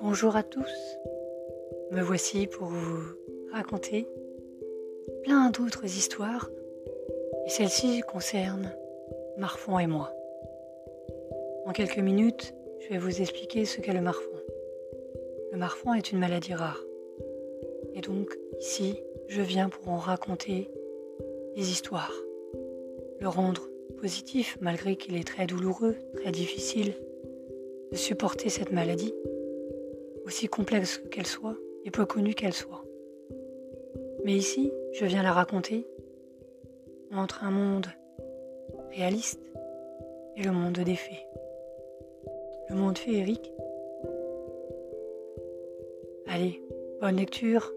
Bonjour à tous, me voici pour vous raconter plein d'autres histoires. Et celle-ci concerne Marfon et moi. En quelques minutes, je vais vous expliquer ce qu'est le marfon. Le marfon est une maladie rare. Et donc ici, je viens pour en raconter des histoires, le rendre positif malgré qu'il est très douloureux, très difficile de supporter cette maladie, aussi complexe qu'elle soit et peu connue qu'elle soit. Mais ici, je viens la raconter entre un monde réaliste et le monde des fées. Le monde féerique. Allez, bonne lecture